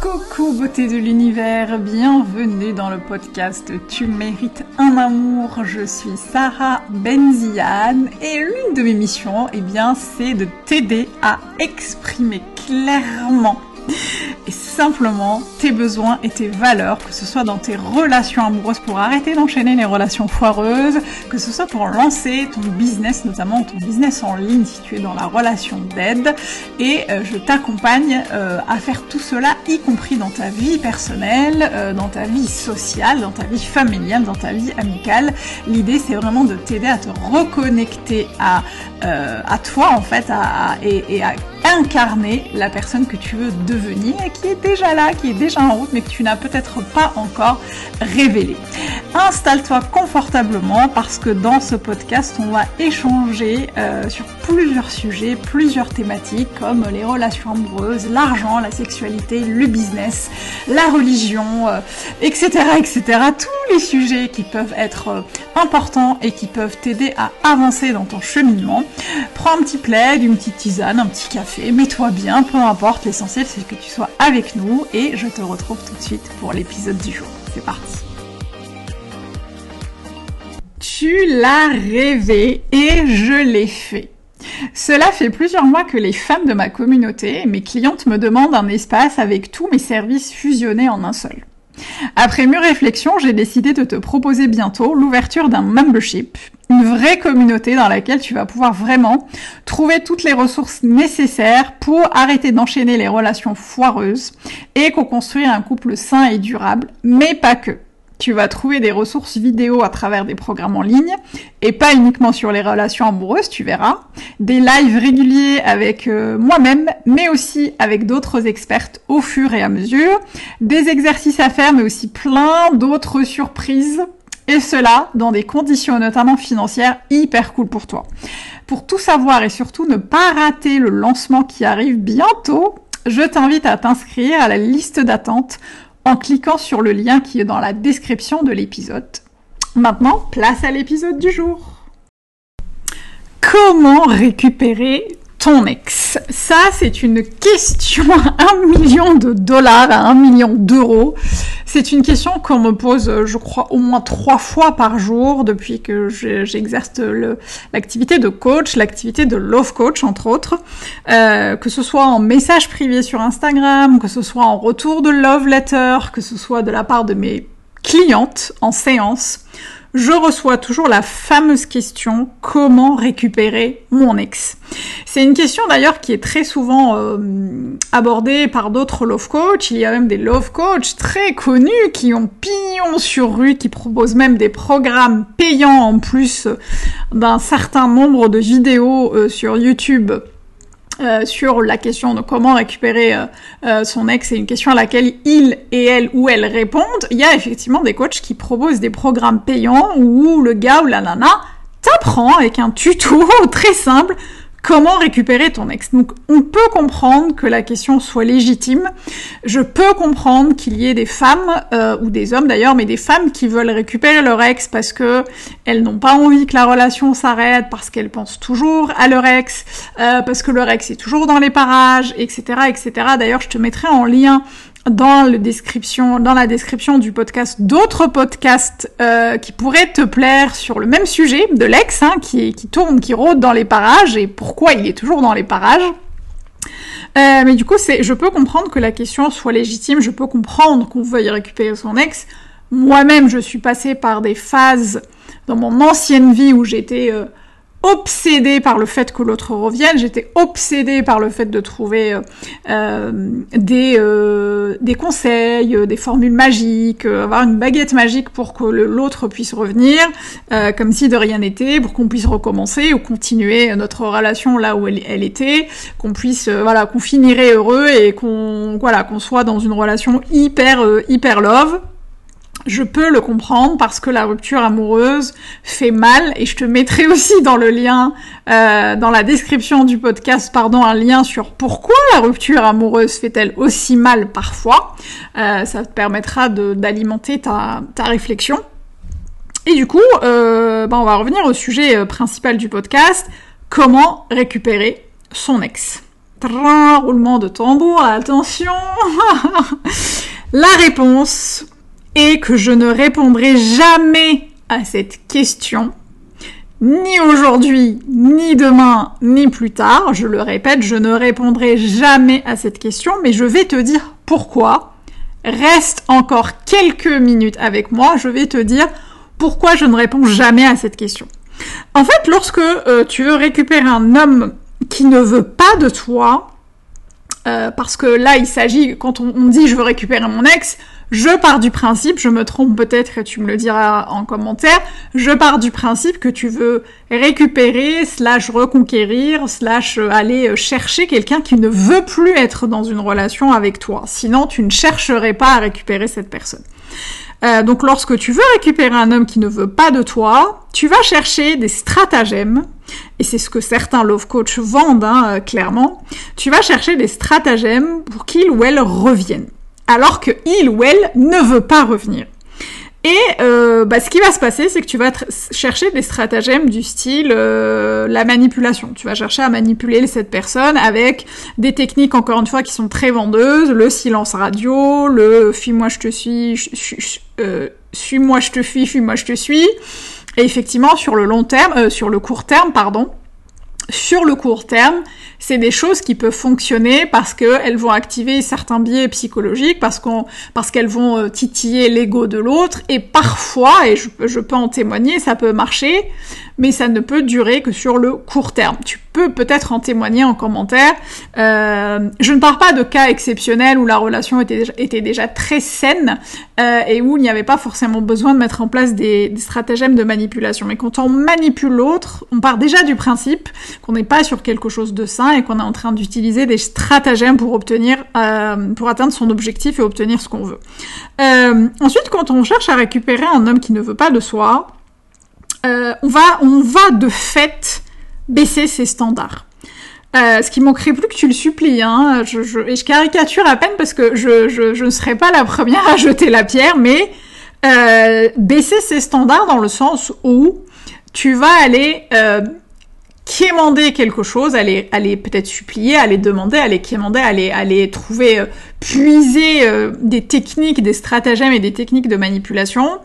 Coucou beauté de l'univers, bienvenue dans le podcast Tu mérites un amour. Je suis Sarah Benziane et l'une de mes missions, eh bien, c'est de t'aider à exprimer clairement et simplement tes besoins et tes valeurs, que ce soit dans tes relations amoureuses pour arrêter d'enchaîner les relations foireuses, que ce soit pour lancer ton business, notamment ton business en ligne si tu es dans la relation d'aide. Et euh, je t'accompagne euh, à faire tout cela, y compris dans ta vie personnelle, euh, dans ta vie sociale, dans ta vie familiale, dans ta vie amicale. L'idée c'est vraiment de t'aider à te reconnecter à, à toi en fait à, et, et à incarner la personne que tu veux devenir et qui est déjà là, qui est déjà en route, mais que tu n'as peut-être pas encore révélé. Installe-toi confortablement parce que dans ce podcast, on va échanger euh, sur plusieurs sujets, plusieurs thématiques comme les relations amoureuses, l'argent, la sexualité, le business, la religion, etc., euh, etc. Tous les sujets qui peuvent être euh, importants et qui peuvent t'aider à avancer dans ton cheminement. Prends un petit plaid, une petite tisane, un petit café mets-toi bien, peu importe, l'essentiel c'est que tu sois avec nous et je te retrouve tout de suite pour l'épisode du jour. C'est parti. Tu l'as rêvé et je l'ai fait. Cela fait plusieurs mois que les femmes de ma communauté, mes clientes me demandent un espace avec tous mes services fusionnés en un seul. Après mûre réflexion, j'ai décidé de te proposer bientôt l'ouverture d'un membership, une vraie communauté dans laquelle tu vas pouvoir vraiment trouver toutes les ressources nécessaires pour arrêter d'enchaîner les relations foireuses et co-construire un couple sain et durable, mais pas que. Tu vas trouver des ressources vidéo à travers des programmes en ligne et pas uniquement sur les relations amoureuses, tu verras. Des lives réguliers avec euh, moi-même, mais aussi avec d'autres expertes au fur et à mesure. Des exercices à faire, mais aussi plein d'autres surprises. Et cela dans des conditions notamment financières hyper cool pour toi. Pour tout savoir et surtout ne pas rater le lancement qui arrive bientôt, je t'invite à t'inscrire à la liste d'attente en cliquant sur le lien qui est dans la description de l'épisode. Maintenant, place à l'épisode du jour. Comment récupérer ton ex Ça, c'est une question à un million de dollars, à un million d'euros. C'est une question qu'on me pose, je crois, au moins trois fois par jour depuis que j'exerce l'activité de coach, l'activité de love coach, entre autres. Euh, que ce soit en message privé sur Instagram, que ce soit en retour de love letter, que ce soit de la part de mes clientes en séance je reçois toujours la fameuse question comment récupérer mon ex? C'est une question d'ailleurs qui est très souvent euh, abordée par d'autres love coach. Il y a même des love coach très connus qui ont pignon sur rue, qui proposent même des programmes payants en plus d'un certain nombre de vidéos euh, sur YouTube euh, sur la question de comment récupérer euh, euh, son ex, c'est une question à laquelle il et elle ou elle répondent. Il y a effectivement des coachs qui proposent des programmes payants où le gars ou la nana t'apprend avec un tuto très simple Comment récupérer ton ex Donc on peut comprendre que la question soit légitime. Je peux comprendre qu'il y ait des femmes euh, ou des hommes d'ailleurs, mais des femmes qui veulent récupérer leur ex parce que elles n'ont pas envie que la relation s'arrête, parce qu'elles pensent toujours à leur ex, euh, parce que leur ex est toujours dans les parages, etc., etc. D'ailleurs, je te mettrai en lien dans, le description, dans la description du podcast d'autres podcasts euh, qui pourraient te plaire sur le même sujet de l'ex hein, qui, qui tourne, qui rôde dans les parages et pourquoi il est toujours dans les parages. Euh, mais du coup, je peux comprendre que la question soit légitime, je peux comprendre qu'on veuille récupérer son ex. Moi-même, je suis passée par des phases dans mon ancienne vie où j'étais euh, obsédée par le fait que l'autre revienne, j'étais obsédée par le fait de trouver euh, euh des, euh, des conseils, euh, des formules magiques, avoir une baguette magique pour que l'autre puisse revenir, comme si de rien n'était, pour qu'on puisse recommencer ou continuer notre relation là où elle, elle était, qu'on puisse, voilà, qu'on finirait heureux et qu'on, voilà, qu'on soit dans une relation hyper, hyper love je peux le comprendre parce que la rupture amoureuse fait mal et je te mettrai aussi dans le lien, euh, dans la description du podcast, pardon, un lien sur pourquoi la rupture amoureuse fait-elle aussi mal parfois. Euh, ça te permettra d'alimenter ta, réflexion. Et du coup, euh, bah, on va revenir au sujet principal du podcast, comment récupérer son ex? roulement de tambour, attention. La réponse est que je ne répondrai jamais à cette question, ni aujourd'hui, ni demain, ni plus tard. Je le répète, je ne répondrai jamais à cette question, mais je vais te dire pourquoi. Reste encore quelques minutes avec moi, je vais te dire pourquoi je ne réponds jamais à cette question. En fait, lorsque euh, tu veux récupérer un homme qui ne veut pas de toi, euh, parce que là, il s'agit, quand on, dit je veux récupérer mon ex, je pars du principe, je me trompe peut-être et tu me le diras en commentaire, je pars du principe que tu veux récupérer, slash reconquérir, slash euh, aller chercher quelqu'un qui ne veut plus être dans une relation avec toi. Sinon, tu ne chercherais pas à récupérer cette personne. Euh, donc lorsque tu veux récupérer un homme qui ne veut pas de toi, tu vas chercher des stratagèmes, et c'est ce que certains love coach vendent hein, euh, clairement, tu vas chercher des stratagèmes pour qu'il ou elle revienne, alors que il ou elle ne veut pas revenir. Et euh, bah, ce qui va se passer, c'est que tu vas chercher des stratagèmes du style euh, la manipulation. Tu vas chercher à manipuler cette personne avec des techniques, encore une fois, qui sont très vendeuses, le silence radio, le fuis-moi je te suis, suis-moi je te fuis, fuis-moi je te suis. Et effectivement, sur le long terme, euh, sur le court terme, pardon, sur le court terme, c'est des choses qui peuvent fonctionner parce qu'elles vont activer certains biais psychologiques, parce qu'elles vont euh, titiller l'ego de l'autre, et parfois, et je, peux en témoigner, ça peut marcher, mais ça ne peut durer que sur le court terme. Peux peut-être en témoigner en commentaire. Euh, je ne parle pas de cas exceptionnels où la relation était déjà, était déjà très saine euh, et où il n'y avait pas forcément besoin de mettre en place des, stratagèmes de manipulation. Mais quand on manipule l'autre, on part déjà du principe qu'on n'est pas sur quelque chose de sain et qu'on est en train d'utiliser des stratagèmes pour obtenir, euh, pour atteindre son objectif et obtenir ce qu'on veut. Ensuite, quand on cherche à récupérer un homme qui ne veut pas de soi, on, va, on va de fait baisser ses standards. Euh, ce qui manquerait plus que tu le supplies, hein. Je, et je caricature à peine parce que je, ne serai pas la première à jeter la pierre, mais euh, baisser ses standards dans le sens où tu vas aller euh, quémander quelque chose, aller, aller peut-être supplier, aller demander, aller quémander, aller, aller trouver, euh, puiser euh, des techniques, des stratagèmes et des techniques de manipulation.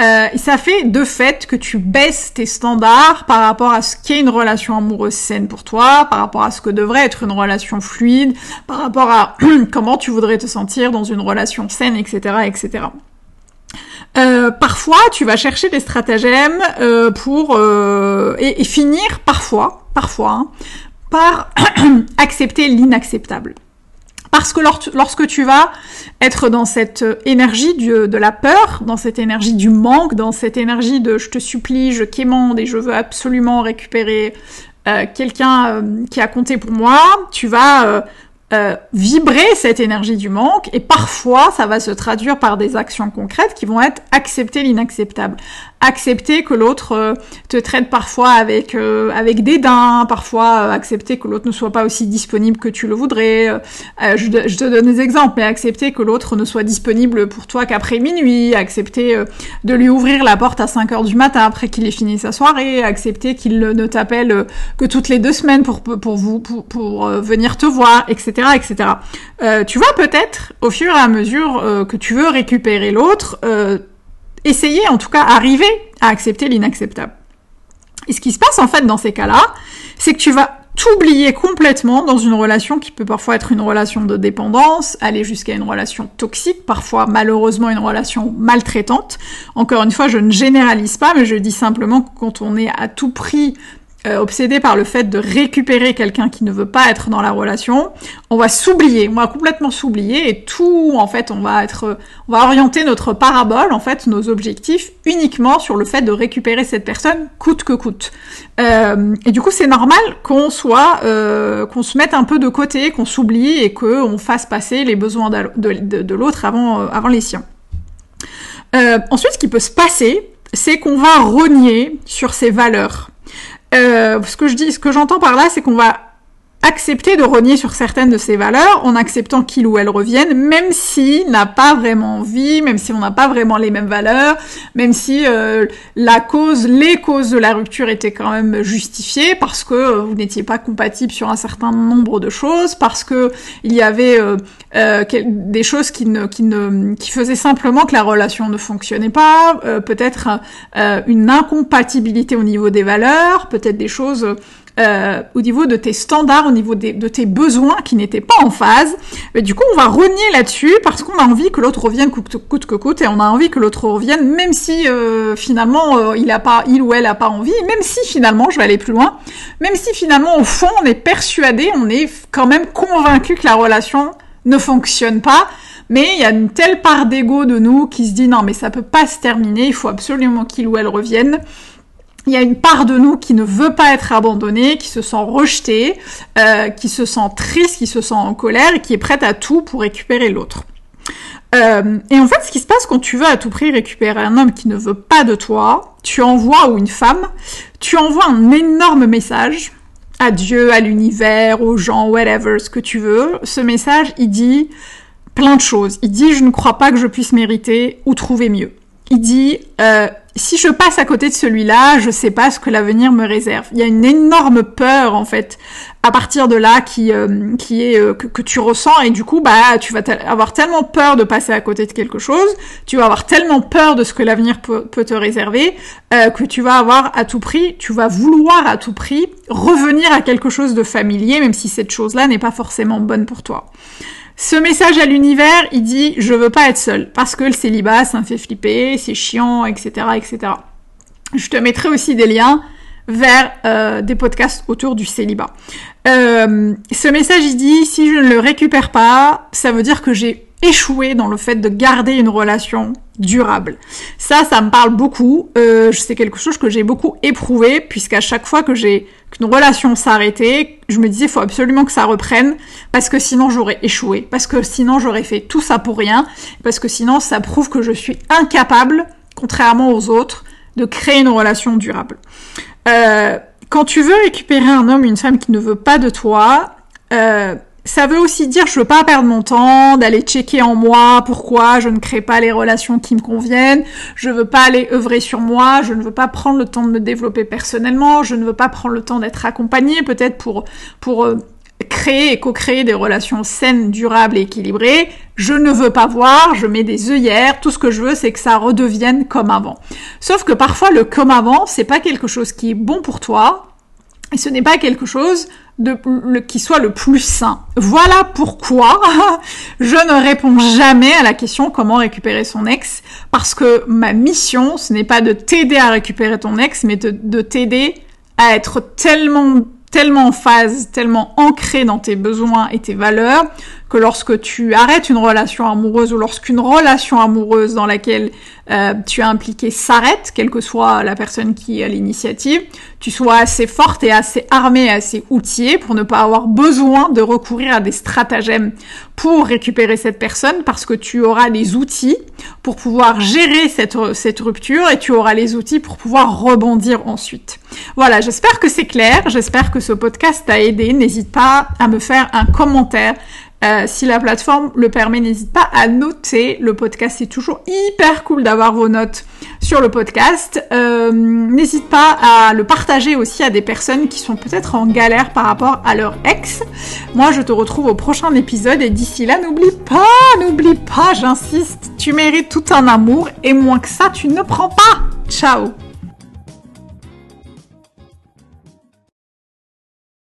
Euh, ça fait de fait que tu baisses tes standards par rapport à ce qu'est une relation amoureuse saine pour toi, par rapport à ce que devrait être une relation fluide, par rapport à comment tu voudrais te sentir dans une relation saine, etc., etc. Euh, parfois, tu vas chercher des stratagèmes euh, pour euh, et, finir parfois, parfois, hein, par accepter l'inacceptable. Parce que lorsque tu vas être dans cette énergie de la peur, dans cette énergie du manque, dans cette énergie de je te supplie, je quémande et je veux absolument récupérer quelqu'un qui a compté pour moi, tu vas euh, vibrer cette énergie du manque et parfois ça va se traduire par des actions concrètes qui vont être accepter l'inacceptable accepter que l'autre euh, te traite parfois avec euh, avec dédain, parfois euh, accepter que l'autre ne soit pas aussi disponible que tu le voudrais. Je, je, te donne des exemples, mais accepter que l'autre ne soit disponible pour toi qu'après minuit, accepter de lui ouvrir la porte à 5 heures du matin après qu'il ait fini sa soirée, accepter qu'il ne t'appelle que toutes les deux semaines pour pour vous pour venir te voir, etc., etc. tu vois peut-être au fur et à mesure que tu veux récupérer l'autre essayer, en tout cas, arriver à accepter l'inacceptable. Et ce qui se passe en fait dans ces cas-là, c'est que tu vas t'oublier complètement dans une relation qui peut parfois être une relation de dépendance, aller jusqu'à une relation toxique, parfois malheureusement une relation maltraitante. Encore une fois, je ne généralise pas, mais je dis simplement que quand on est à tout prix euh, obsédé par le fait de récupérer quelqu'un qui ne veut pas être dans la relation, on va s'oublier, on va complètement s'oublier et tout, en fait, on va être, on va orienter notre parabole, en fait, nos objectifs uniquement sur le fait de récupérer cette personne coûte que coûte. Euh, et du coup, c'est normal qu'on soit, euh, qu'on se mette un peu de côté, qu'on s'oublie et qu'on fasse passer les besoins de, de, de l'autre avant, euh, avant les siens. Euh, ensuite, ce qui peut se passer, c'est qu'on va rogner sur ses valeurs. Euh, ce que je dis, ce que j'entends par là, c'est qu'on va accepter de renier sur certaines de ses valeurs en acceptant qu'il ou elle revienne, même s'il n'a pas vraiment envie, même si on n'a pas vraiment les mêmes valeurs, même si euh, la cause, les causes de la rupture étaient quand même justifiées parce que euh, vous n'étiez pas compatible sur un certain nombre de choses, parce que il y avait euh, des choses qui ne, qui ne, qui faisaient simplement que la relation ne fonctionnait pas, peut-être une incompatibilité au niveau des valeurs, peut-être des choses euh, au niveau de tes standards, au niveau de tes besoins qui n'étaient pas en phase. Mais du coup, on va renier là-dessus parce qu'on a envie que l'autre revienne coûte, que coûte et on a envie que l'autre revienne même si euh, finalement euh, il a pas, il ou elle a pas envie, même si finalement, je vais aller plus loin, même si finalement au fond on est persuadé, on est quand même convaincu que la relation ne fonctionne pas. Mais il y a une telle part d'ego de nous qui se dit non mais ça peut pas se terminer, il faut absolument qu'il ou elle revienne il y a une part de nous qui ne veut pas être abandonnée, qui se sent rejetée, euh, qui se sent triste, qui se sent en colère et qui est prête à tout pour récupérer l'autre. Euh, et en fait, ce qui se passe quand tu veux à tout prix récupérer un homme qui ne veut pas de toi, tu envoies, ou une femme, tu envoies un énorme message à Dieu, à l'univers, aux gens, whatever, ce que tu veux. Ce message, il dit plein de choses. Il dit, je ne crois pas que je puisse mériter ou trouver mieux. Il dit, euh, si je passe à côté de celui-là, je sais pas ce que l'avenir me réserve. Il y a une énorme peur en fait à partir de là qui euh, qui est euh, que, tu ressens et du coup bah tu vas avoir tellement peur de passer à côté de quelque chose, tu vas avoir tellement peur de ce que l'avenir peut, te réserver euh, que tu vas avoir à tout prix, tu vas vouloir à tout prix revenir à quelque chose de familier même si cette chose-là n'est pas forcément bonne pour toi. Ce message à l'univers, il dit je veux pas être seul parce que le célibat ça me fait flipper, c'est chiant, etc., etc. Je te mettrai aussi des liens vers euh, des podcasts autour du célibat. Euh, ce message, il dit si je ne le récupère pas, ça veut dire que j'ai échoué dans le fait de garder une relation durable. Ça, ça me parle beaucoup. Euh, c'est quelque chose que j'ai beaucoup éprouvé, puisqu'à chaque fois que j'ai qu'une relation s'arrêtait, je me disais il faut absolument que ça reprenne, parce que sinon j'aurais échoué, parce que sinon j'aurais fait tout ça pour rien, parce que sinon ça prouve que je suis incapable, contrairement aux autres, de créer une relation durable. Euh, quand tu veux récupérer un homme, une femme qui ne veut pas de toi, euh, ça veut aussi dire je veux pas perdre mon temps d'aller checker en moi pourquoi je ne crée pas les relations qui me conviennent, je veux pas aller œuvrer sur moi, je ne veux pas prendre le temps de me développer personnellement, je ne veux pas prendre le temps d'être accompagnée peut-être pour pour euh, créer et co-créer des relations saines, durables et équilibrées. Je ne veux pas voir, je mets des œillères, tout ce que je veux c'est que ça redevienne comme avant. Sauf que parfois le comme avant, c'est pas quelque chose qui est bon pour toi, et ce n'est pas quelque chose de, le, qui soit le plus sain. Voilà pourquoi je ne réponds jamais à la question comment récupérer son ex, parce que ma mission, ce n'est pas de t'aider à récupérer ton ex, mais de, de t'aider à être tellement tellement en phase, tellement ancré dans tes besoins et tes valeurs, que lorsque tu arrêtes une relation amoureuse ou lorsqu'une relation amoureuse dans laquelle euh, tu es impliqué s'arrête, quelle que soit la personne qui a l'initiative, tu sois assez forte et assez armée, assez outillée pour ne pas avoir besoin de recourir à des stratagèmes pour récupérer cette personne parce que tu auras les outils pour pouvoir gérer cette, cette rupture et tu auras les outils pour pouvoir rebondir ensuite. Voilà, j'espère que c'est clair, j'espère ce podcast t'a aidé. N'hésite pas à me faire un commentaire euh, si la plateforme le permet, n'hésite pas à noter le podcast. C'est toujours hyper cool d'avoir vos notes sur le podcast. Euh, n'hésite pas à le partager aussi à des personnes qui sont peut-être en galère par rapport à leur ex. Moi, je te retrouve au prochain épisode et d'ici là, n'oublie pas, n'oublie pas, j'insiste, tu mérites tout un amour et moins que ça, tu ne prends pas. Ciao